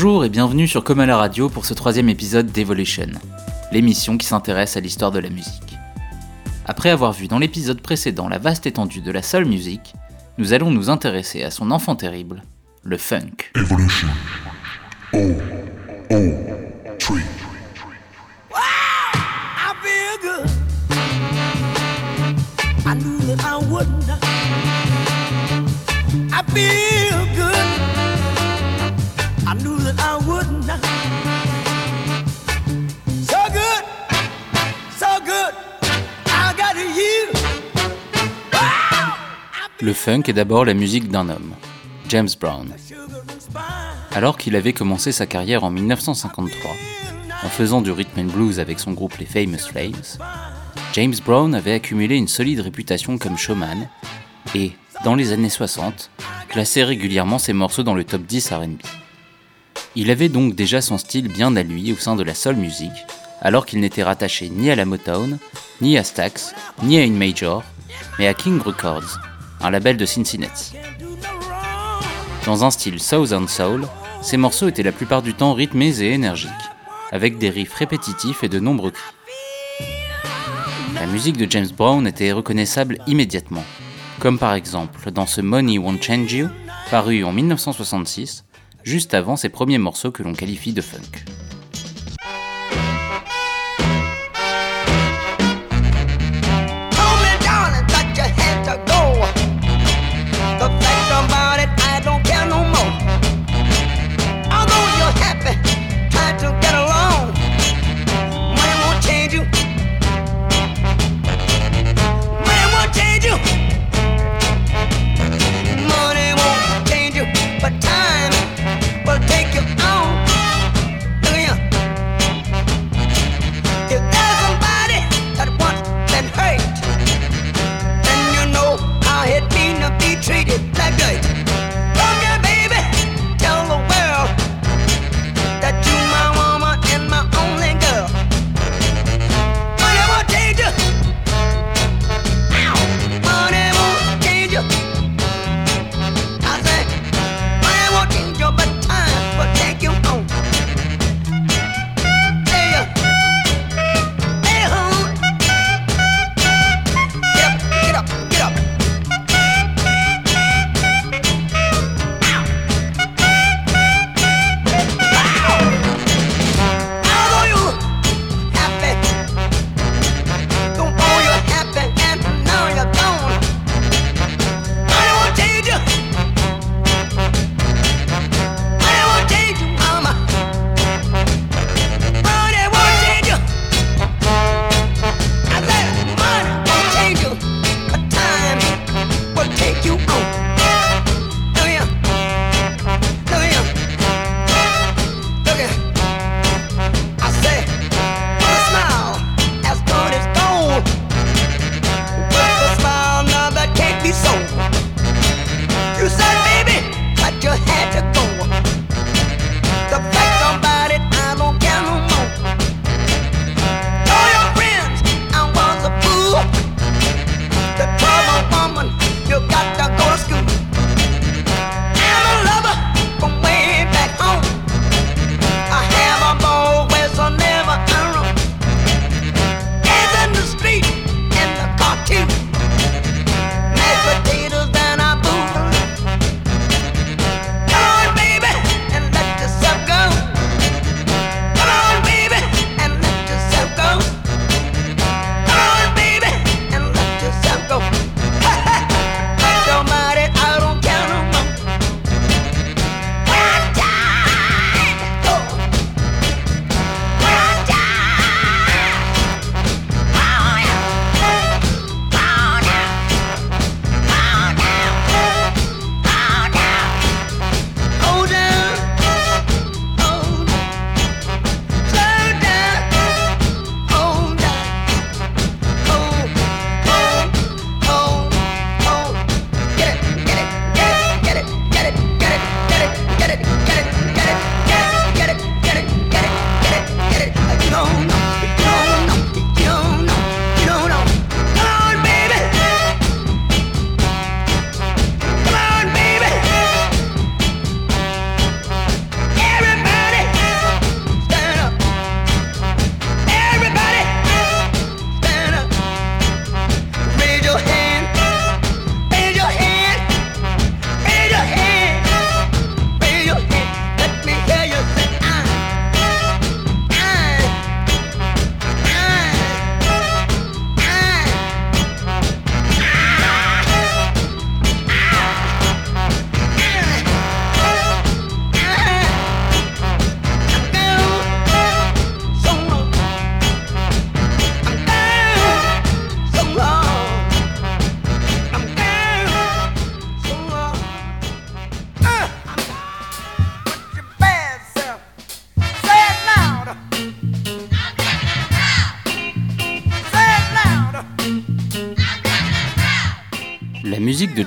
Bonjour et bienvenue sur Comme à la radio pour ce troisième épisode d'Evolution, l'émission qui s'intéresse à l'histoire de la musique. Après avoir vu dans l'épisode précédent la vaste étendue de la soul music, nous allons nous intéresser à son enfant terrible, le funk. Evolution. Oh, oh, tree. I feel good. I knew that I wouldn't. I feel Le funk est d'abord la musique d'un homme, James Brown. Alors qu'il avait commencé sa carrière en 1953, en faisant du rhythm and blues avec son groupe les Famous Flames, James Brown avait accumulé une solide réputation comme showman et, dans les années 60, classait régulièrement ses morceaux dans le top 10 RB. Il avait donc déjà son style bien à lui au sein de la soul music, alors qu'il n'était rattaché ni à la Motown, ni à Stax, ni à une major, mais à King Records, un label de Cincinnati. Dans un style Southern Soul, ces morceaux étaient la plupart du temps rythmés et énergiques, avec des riffs répétitifs et de nombreux cris. La musique de James Brown était reconnaissable immédiatement, comme par exemple dans ce Money Won't Change You, paru en 1966, juste avant ses premiers morceaux que l'on qualifie de funk.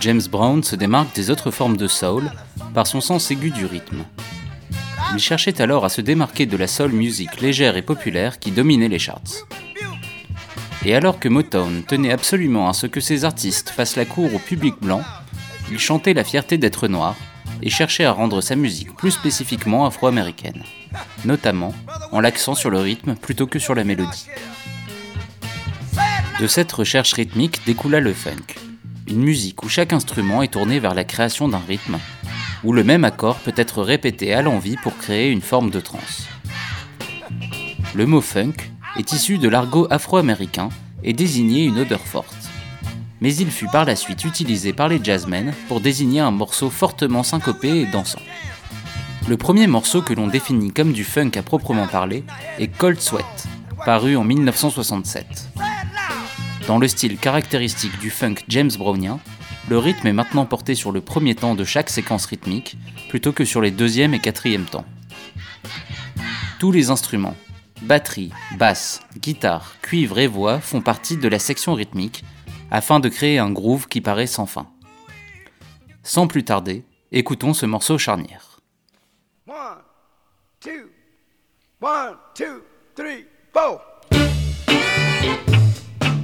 James Brown se démarque des autres formes de soul par son sens aigu du rythme. Il cherchait alors à se démarquer de la soul music légère et populaire qui dominait les charts. Et alors que Motown tenait absolument à ce que ses artistes fassent la cour au public blanc, il chantait la fierté d'être noir et cherchait à rendre sa musique plus spécifiquement afro-américaine, notamment en l'accent sur le rythme plutôt que sur la mélodie. De cette recherche rythmique découla le funk, une musique où chaque instrument est tourné vers la création d'un rythme, où le même accord peut être répété à l'envie pour créer une forme de trance. Le mot funk est issu de l'argot afro-américain et désignait une odeur forte. Mais il fut par la suite utilisé par les jazzmen pour désigner un morceau fortement syncopé et dansant. Le premier morceau que l'on définit comme du funk à proprement parler est Cold Sweat, paru en 1967. Dans le style caractéristique du funk James Brownien, le rythme est maintenant porté sur le premier temps de chaque séquence rythmique plutôt que sur les deuxième et quatrième temps. Tous les instruments, batterie, basse, guitare, cuivre et voix font partie de la section rythmique afin de créer un groove qui paraît sans fin. Sans plus tarder, écoutons ce morceau charnière.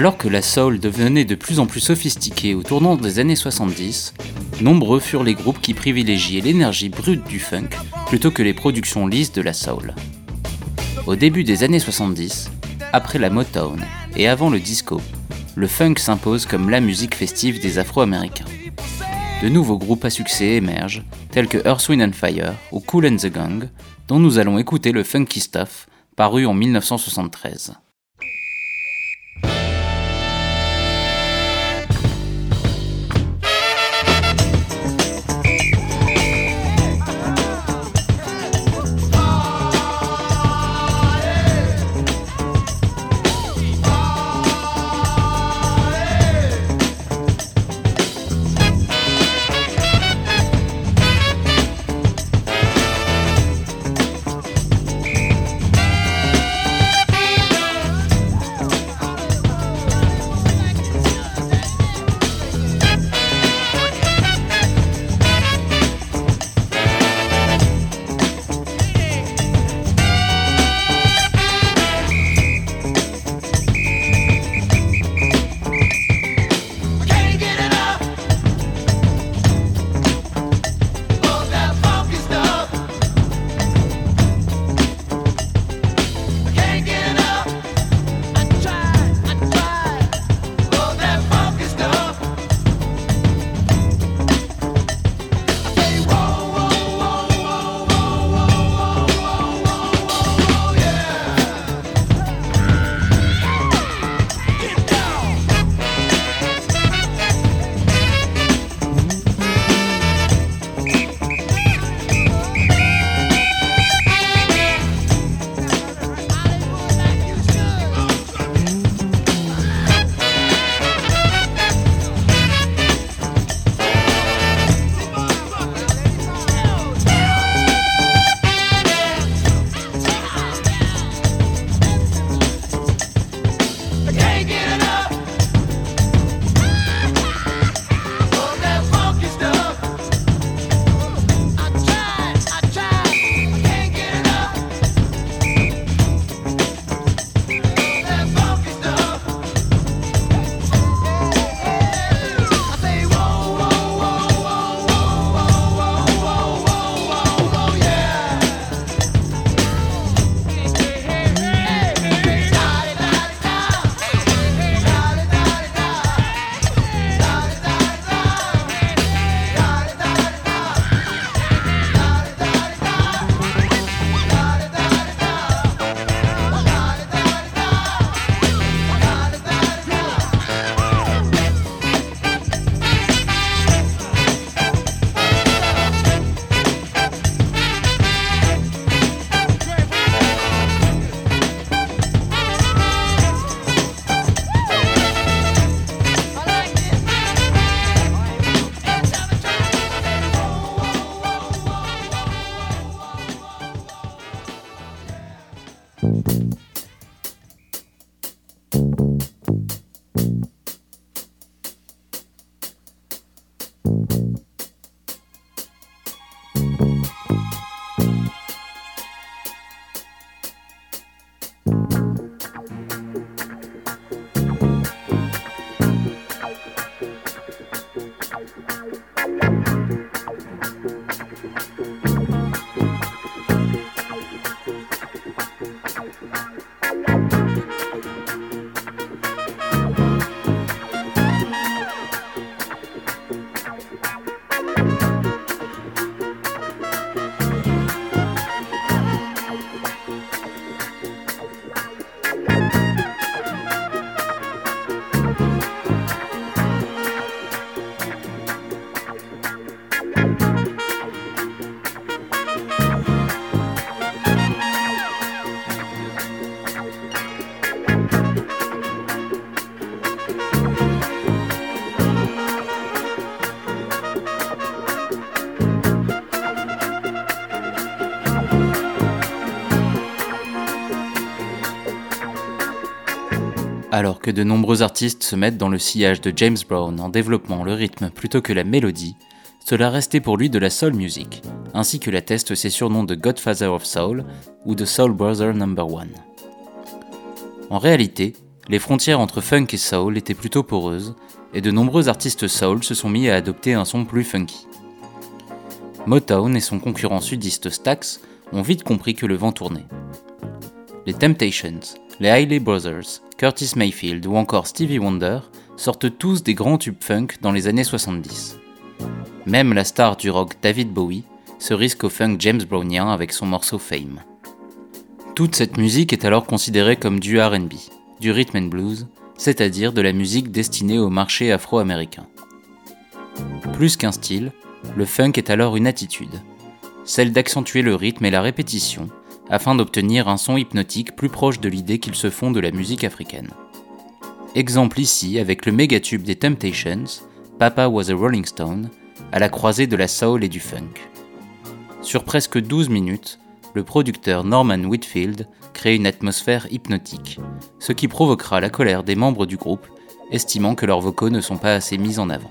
Alors que la soul devenait de plus en plus sophistiquée au tournant des années 70, nombreux furent les groupes qui privilégiaient l'énergie brute du funk plutôt que les productions lisses de la soul. Au début des années 70, après la Motown et avant le disco, le funk s'impose comme la musique festive des Afro-Américains. De nouveaux groupes à succès émergent, tels que Earth, Wind and Fire ou Cool and the Gang, dont nous allons écouter le Funky Stuff, paru en 1973. Alors que de nombreux artistes se mettent dans le sillage de James Brown en développant le rythme plutôt que la mélodie, cela restait pour lui de la soul music, ainsi que l'attestent ses surnoms de Godfather of Soul ou de Soul Brother No. 1. En réalité, les frontières entre funk et soul étaient plutôt poreuses, et de nombreux artistes soul se sont mis à adopter un son plus funky. Motown et son concurrent sudiste Stax ont vite compris que le vent tournait. Les Temptations, les Hailey Brothers, Curtis Mayfield ou encore Stevie Wonder sortent tous des grands tubes funk dans les années 70. Même la star du rock David Bowie se risque au funk James Brownien avec son morceau Fame. Toute cette musique est alors considérée comme du RB, du rhythm and blues, c'est-à-dire de la musique destinée au marché afro-américain. Plus qu'un style, le funk est alors une attitude, celle d'accentuer le rythme et la répétition afin d'obtenir un son hypnotique plus proche de l'idée qu'ils se font de la musique africaine. Exemple ici avec le mégatube des Temptations, Papa Was a Rolling Stone, à la croisée de la soul et du funk. Sur presque 12 minutes, le producteur Norman Whitfield crée une atmosphère hypnotique, ce qui provoquera la colère des membres du groupe, estimant que leurs vocaux ne sont pas assez mis en avant.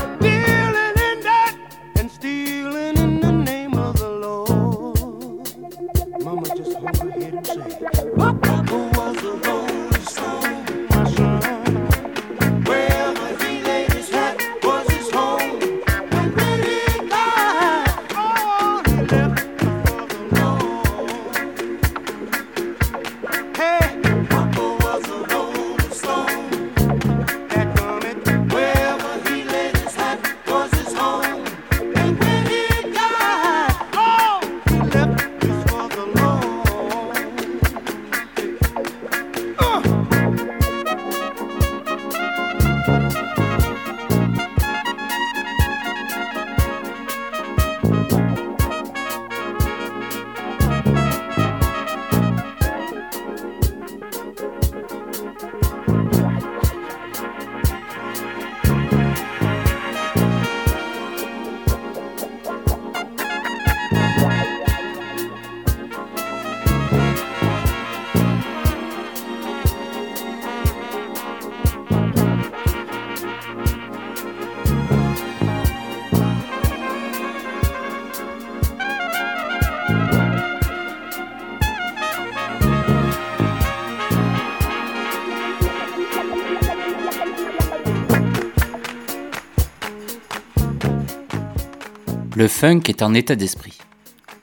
Le funk est un état d'esprit.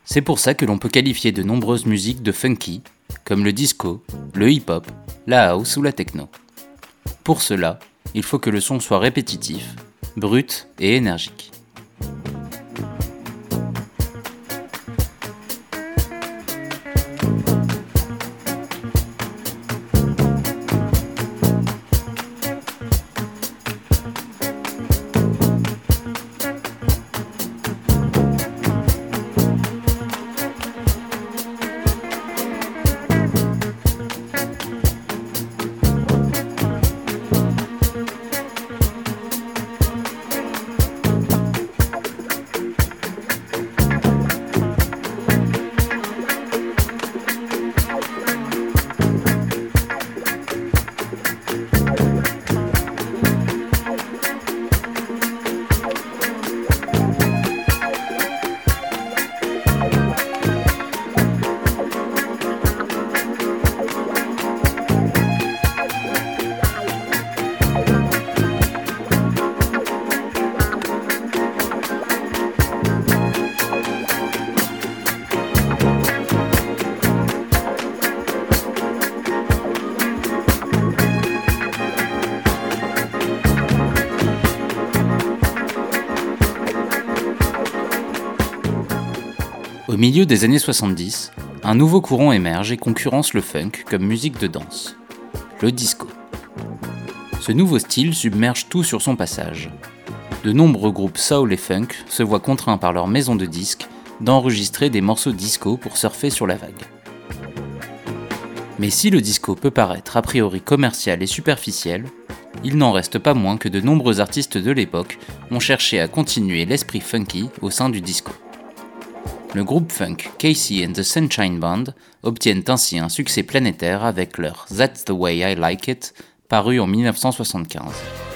C'est pour ça que l'on peut qualifier de nombreuses musiques de funky, comme le disco, le hip-hop, la house ou la techno. Pour cela, il faut que le son soit répétitif, brut et énergique. Milieu des années 70, un nouveau courant émerge et concurrence le funk comme musique de danse, le disco. Ce nouveau style submerge tout sur son passage. De nombreux groupes soul et funk se voient contraints par leur maison de disques d'enregistrer des morceaux disco pour surfer sur la vague. Mais si le disco peut paraître a priori commercial et superficiel, il n'en reste pas moins que de nombreux artistes de l'époque ont cherché à continuer l'esprit funky au sein du disco le groupe funk Casey and the Sunshine Band obtiennent ainsi un succès planétaire avec leur That's the Way I Like It, paru en 1975.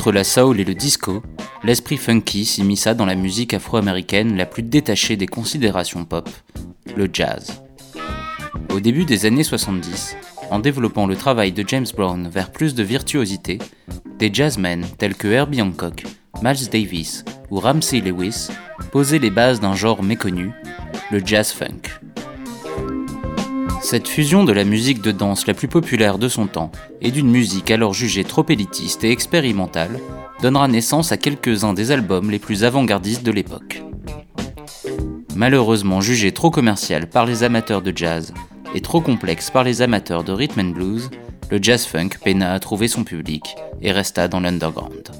Outre la soul et le disco, l'esprit funky s'immisça dans la musique afro-américaine la plus détachée des considérations pop, le jazz. Au début des années 70, en développant le travail de James Brown vers plus de virtuosité, des jazzmen tels que Herbie Hancock, Miles Davis ou Ramsey Lewis posaient les bases d'un genre méconnu, le jazz funk. Cette fusion de la musique de danse la plus populaire de son temps et d'une musique alors jugée trop élitiste et expérimentale donnera naissance à quelques-uns des albums les plus avant-gardistes de l'époque. Malheureusement jugé trop commercial par les amateurs de jazz et trop complexe par les amateurs de rhythm and blues, le jazz funk peina à trouver son public et resta dans l'underground.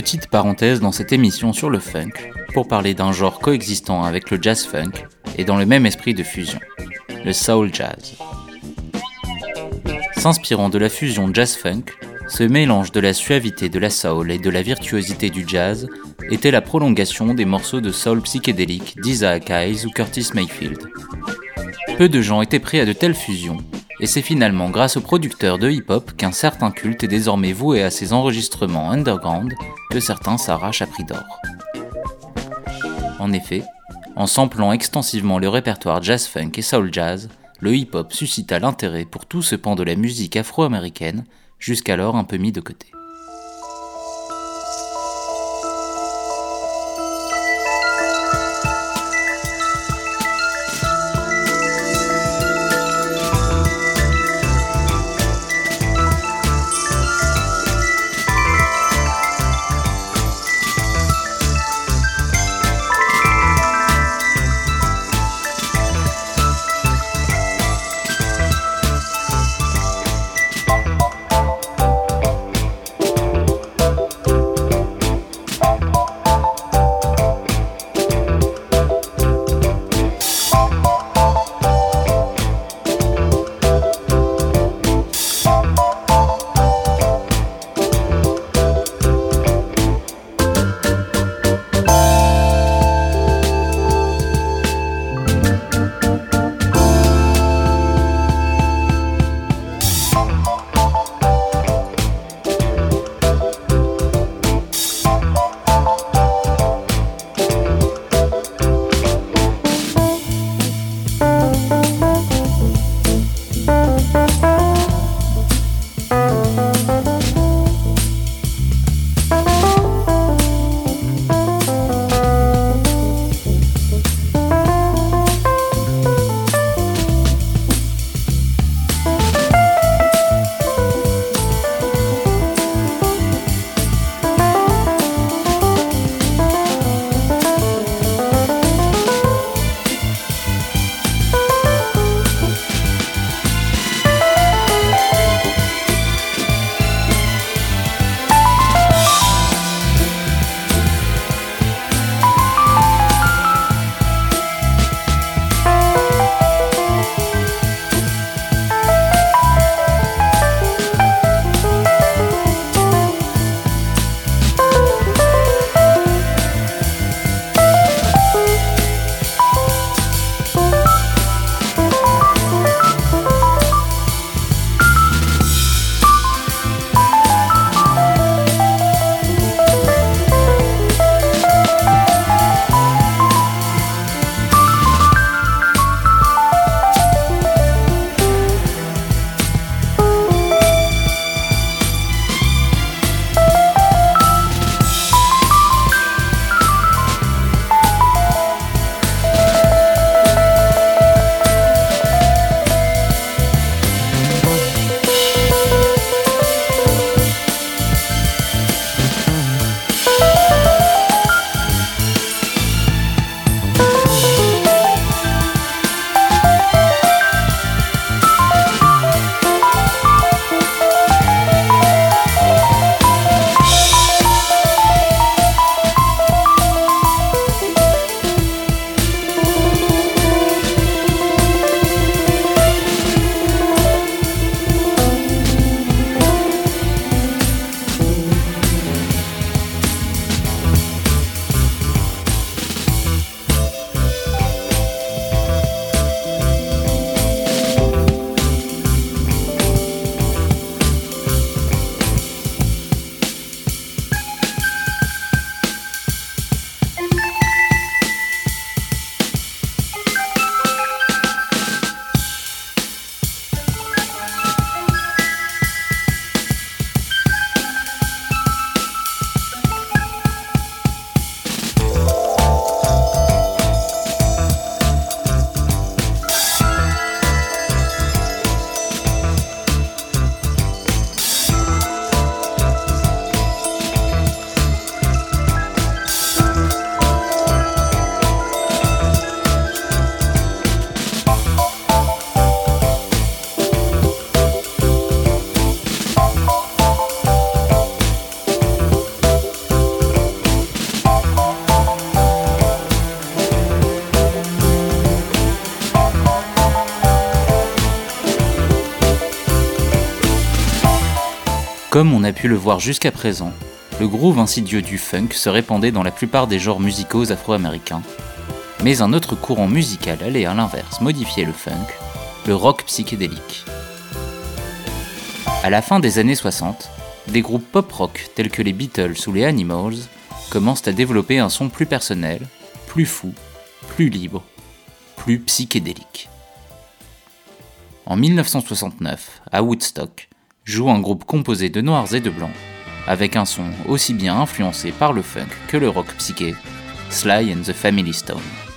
Petite parenthèse dans cette émission sur le funk, pour parler d'un genre coexistant avec le jazz funk et dans le même esprit de fusion, le soul jazz. S'inspirant de la fusion jazz-funk, ce mélange de la suavité de la soul et de la virtuosité du jazz était la prolongation des morceaux de soul psychédélique d'Isaac Hayes ou Curtis Mayfield. Peu de gens étaient prêts à de telles fusions, et c'est finalement grâce aux producteurs de hip-hop qu'un certain culte est désormais voué à ces enregistrements underground que certains s'arrachent à prix d'or. En effet, en samplant extensivement le répertoire jazz-funk et soul jazz, le hip-hop suscita l'intérêt pour tout ce pan de la musique afro-américaine, jusqu'alors un peu mis de côté. Comme on a pu le voir jusqu'à présent, le groove insidieux du funk se répandait dans la plupart des genres musicaux afro-américains, mais un autre courant musical allait à l'inverse modifier le funk, le rock psychédélique. À la fin des années 60, des groupes pop-rock tels que les Beatles ou les Animals commencent à développer un son plus personnel, plus fou, plus libre, plus psychédélique. En 1969, à Woodstock, joue un groupe composé de noirs et de blancs, avec un son aussi bien influencé par le funk que le rock psyché, Sly and the Family Stone.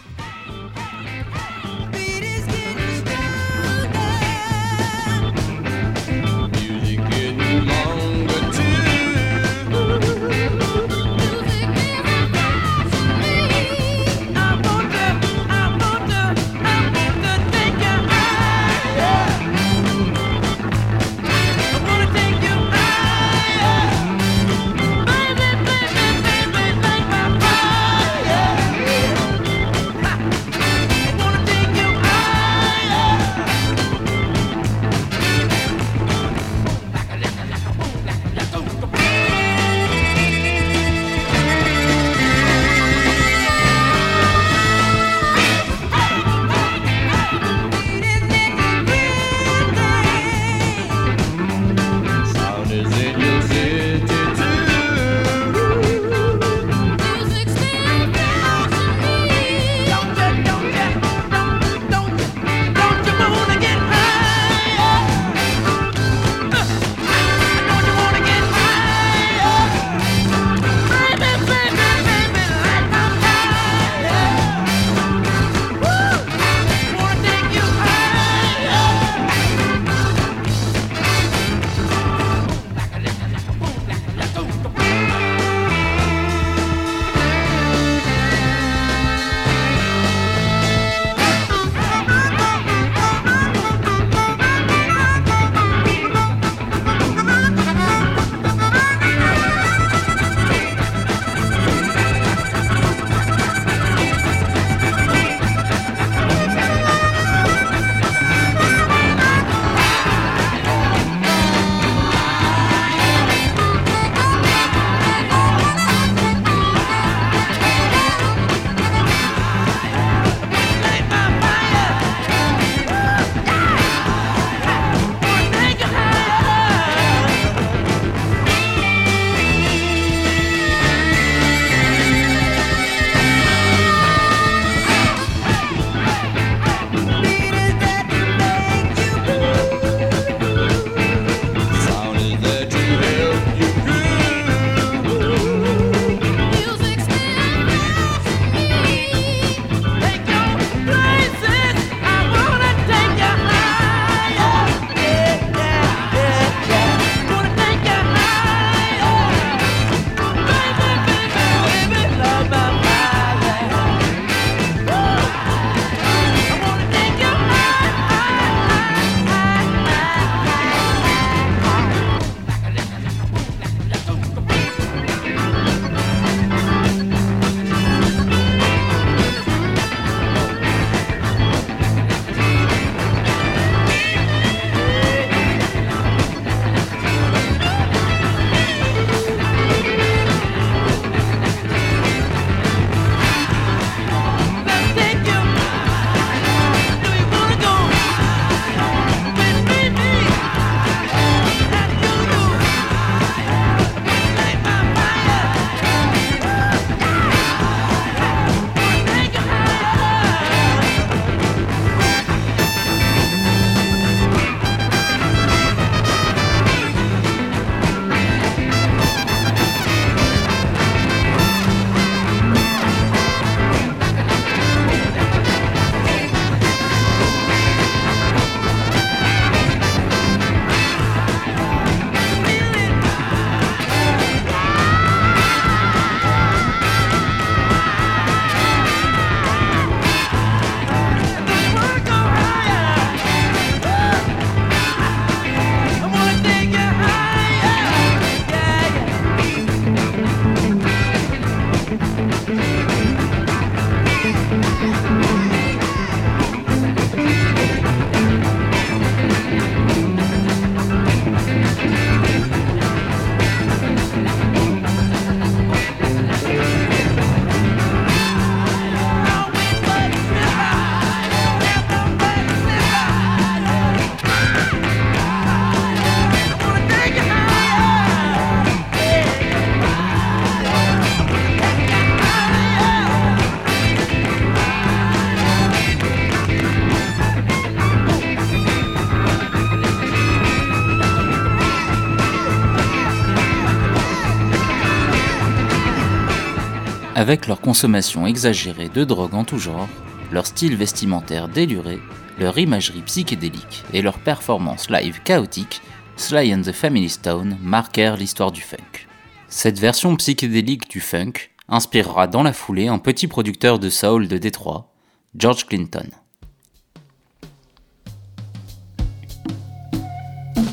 Avec leur consommation exagérée de drogue en tout genre, leur style vestimentaire déluré, leur imagerie psychédélique et leur performance live chaotique, Sly and the Family Stone marquèrent l'histoire du funk. Cette version psychédélique du funk inspirera dans la foulée un petit producteur de soul de Détroit, George Clinton.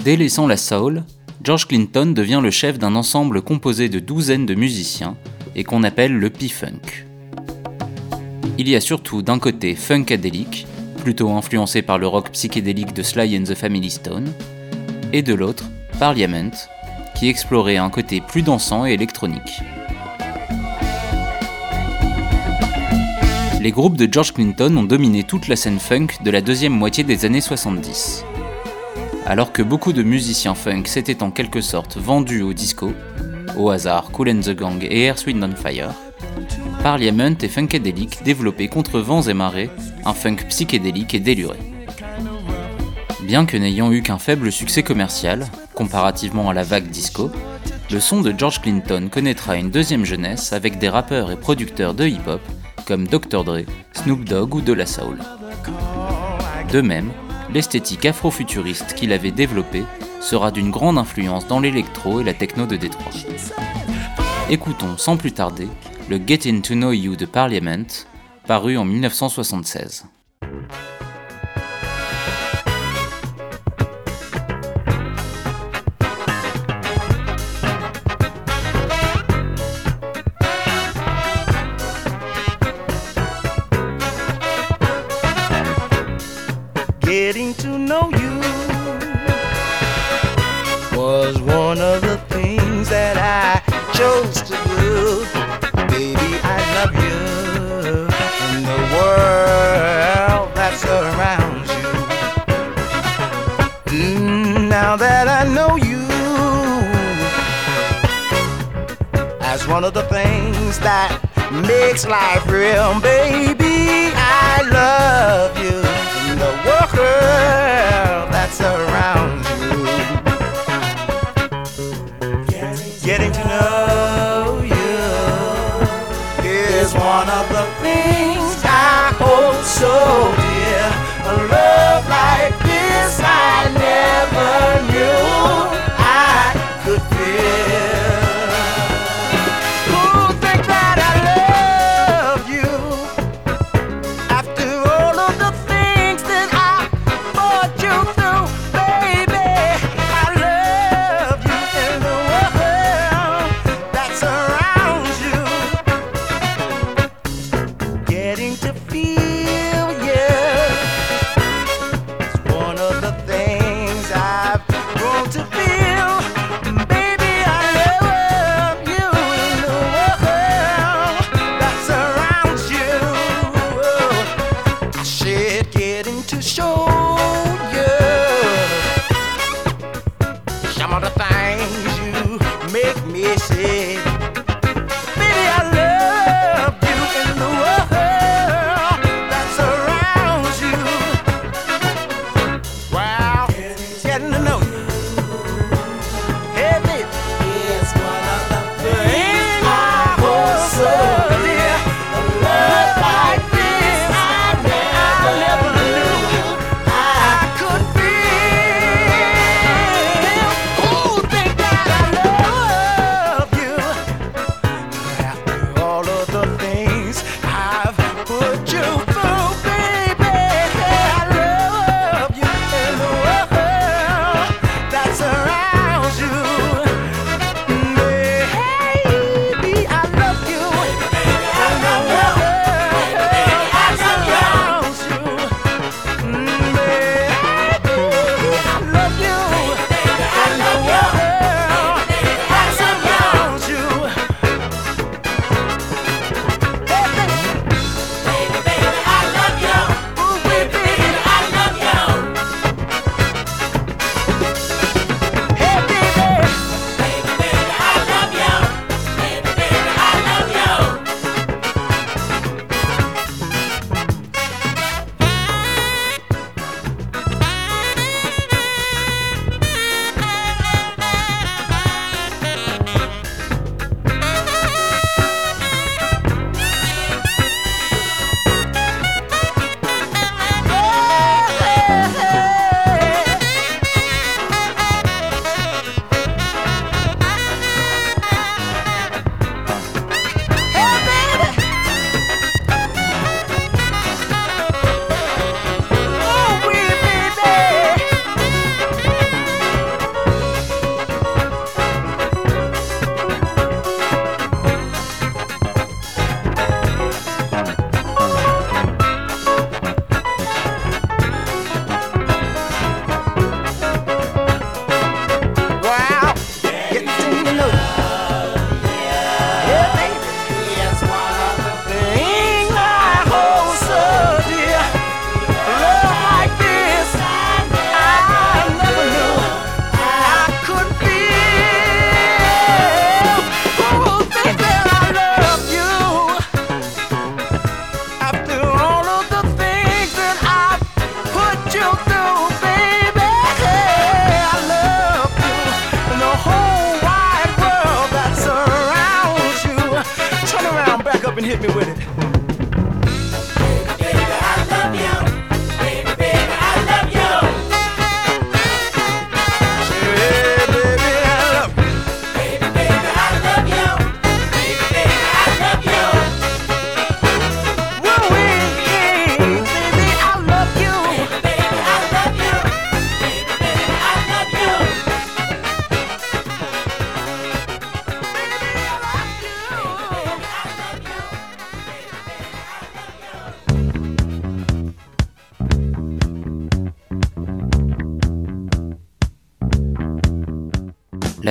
Délaissant la soul, George Clinton devient le chef d'un ensemble composé de douzaines de musiciens et qu'on appelle le P-Funk. Il y a surtout d'un côté Funkadelic, plutôt influencé par le rock psychédélique de Sly and the Family Stone, et de l'autre Parliament, qui explorait un côté plus dansant et électronique. Les groupes de George Clinton ont dominé toute la scène funk de la deuxième moitié des années 70. Alors que beaucoup de musiciens funk s'étaient en quelque sorte vendus au disco, au hasard Cool and the Gang et Air Sweet on Fire, Parliament et Funkadelic développaient contre vents et marées un funk psychédélique et déluré. Bien que n'ayant eu qu'un faible succès commercial, comparativement à la vague disco, le son de George Clinton connaîtra une deuxième jeunesse avec des rappeurs et producteurs de hip-hop comme Dr. Dre, Snoop Dogg ou De La Soul. De même, l'esthétique afro-futuriste qu'il avait développée sera d'une grande influence dans l'électro et la techno de Détroit. Écoutons sans plus tarder le Getting to Know You de Parliament, paru en 1976. Now that I know you as one of the things that makes life real, baby, I love you. And the oh, world that surrounds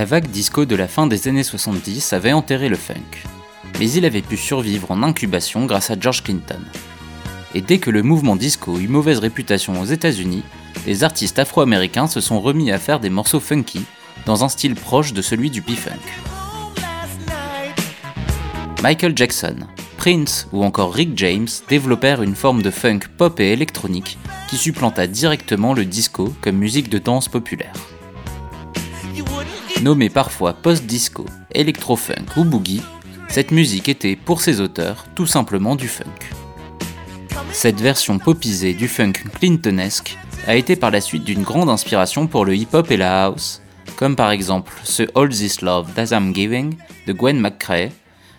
vague disco de la fin des années 70 avait enterré le funk, mais il avait pu survivre en incubation grâce à George Clinton. Et dès que le mouvement disco eut mauvaise réputation aux États-Unis, les artistes afro-américains se sont remis à faire des morceaux funky dans un style proche de celui du P-Funk. Michael Jackson, Prince ou encore Rick James développèrent une forme de funk pop et électronique qui supplanta directement le disco comme musique de danse populaire. Nommée parfois post-disco, électro-funk ou boogie, cette musique était, pour ses auteurs, tout simplement du funk. Cette version popisée du funk clintonesque a été par la suite d'une grande inspiration pour le hip-hop et la house, comme par exemple ce All This Love That I'm Giving de Gwen McCrae,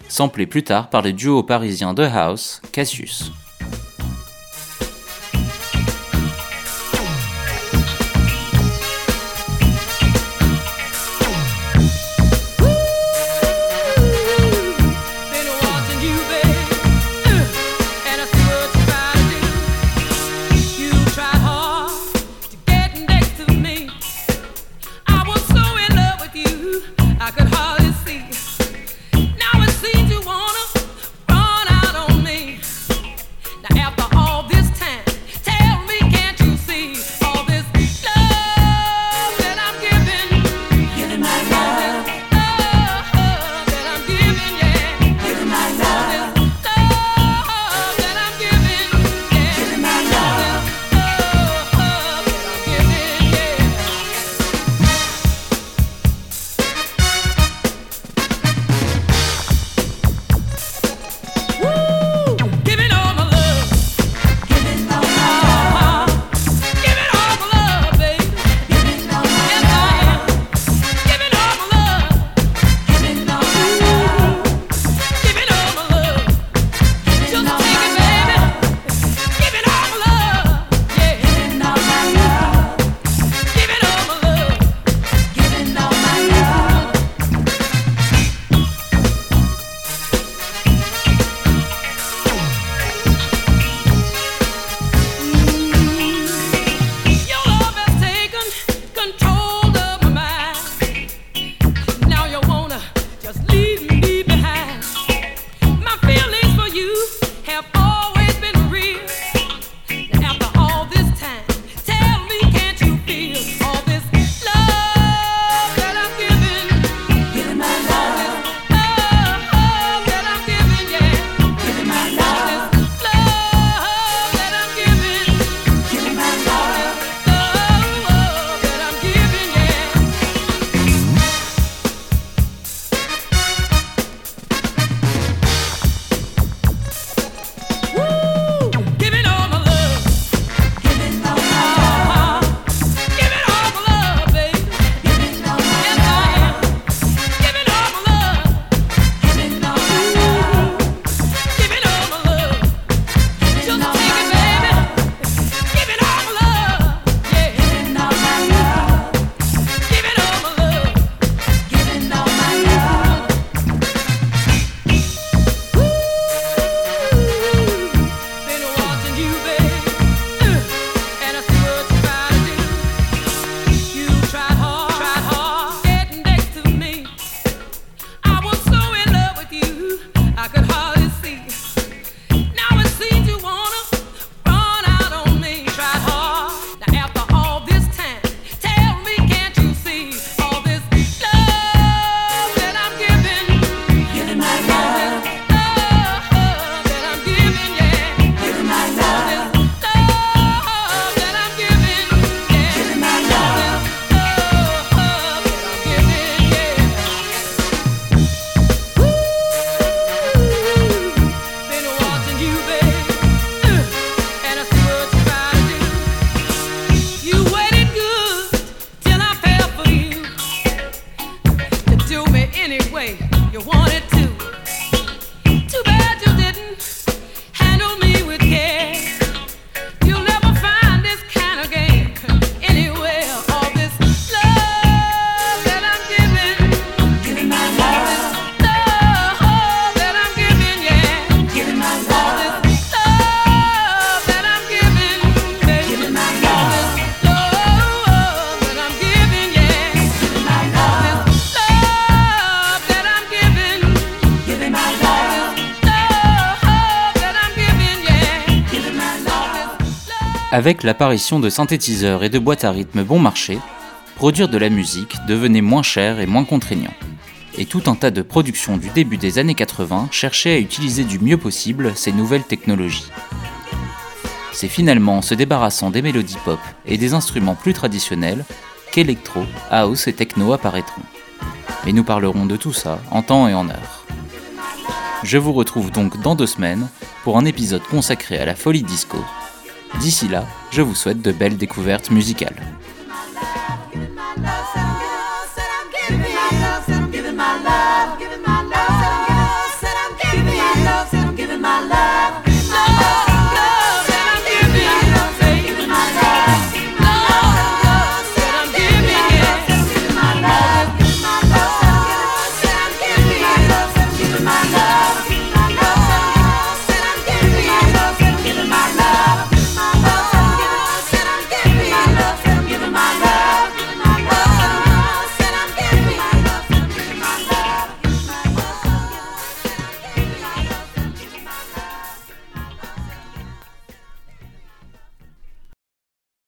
samplé plus tard par le duo parisien de house Cassius. Avec l'apparition de synthétiseurs et de boîtes à rythme bon marché, produire de la musique devenait moins cher et moins contraignant. Et tout un tas de productions du début des années 80 cherchaient à utiliser du mieux possible ces nouvelles technologies. C'est finalement en se débarrassant des mélodies pop et des instruments plus traditionnels qu'électro, house et techno apparaîtront. Mais nous parlerons de tout ça en temps et en heure. Je vous retrouve donc dans deux semaines pour un épisode consacré à la folie disco. D'ici là, je vous souhaite de belles découvertes musicales.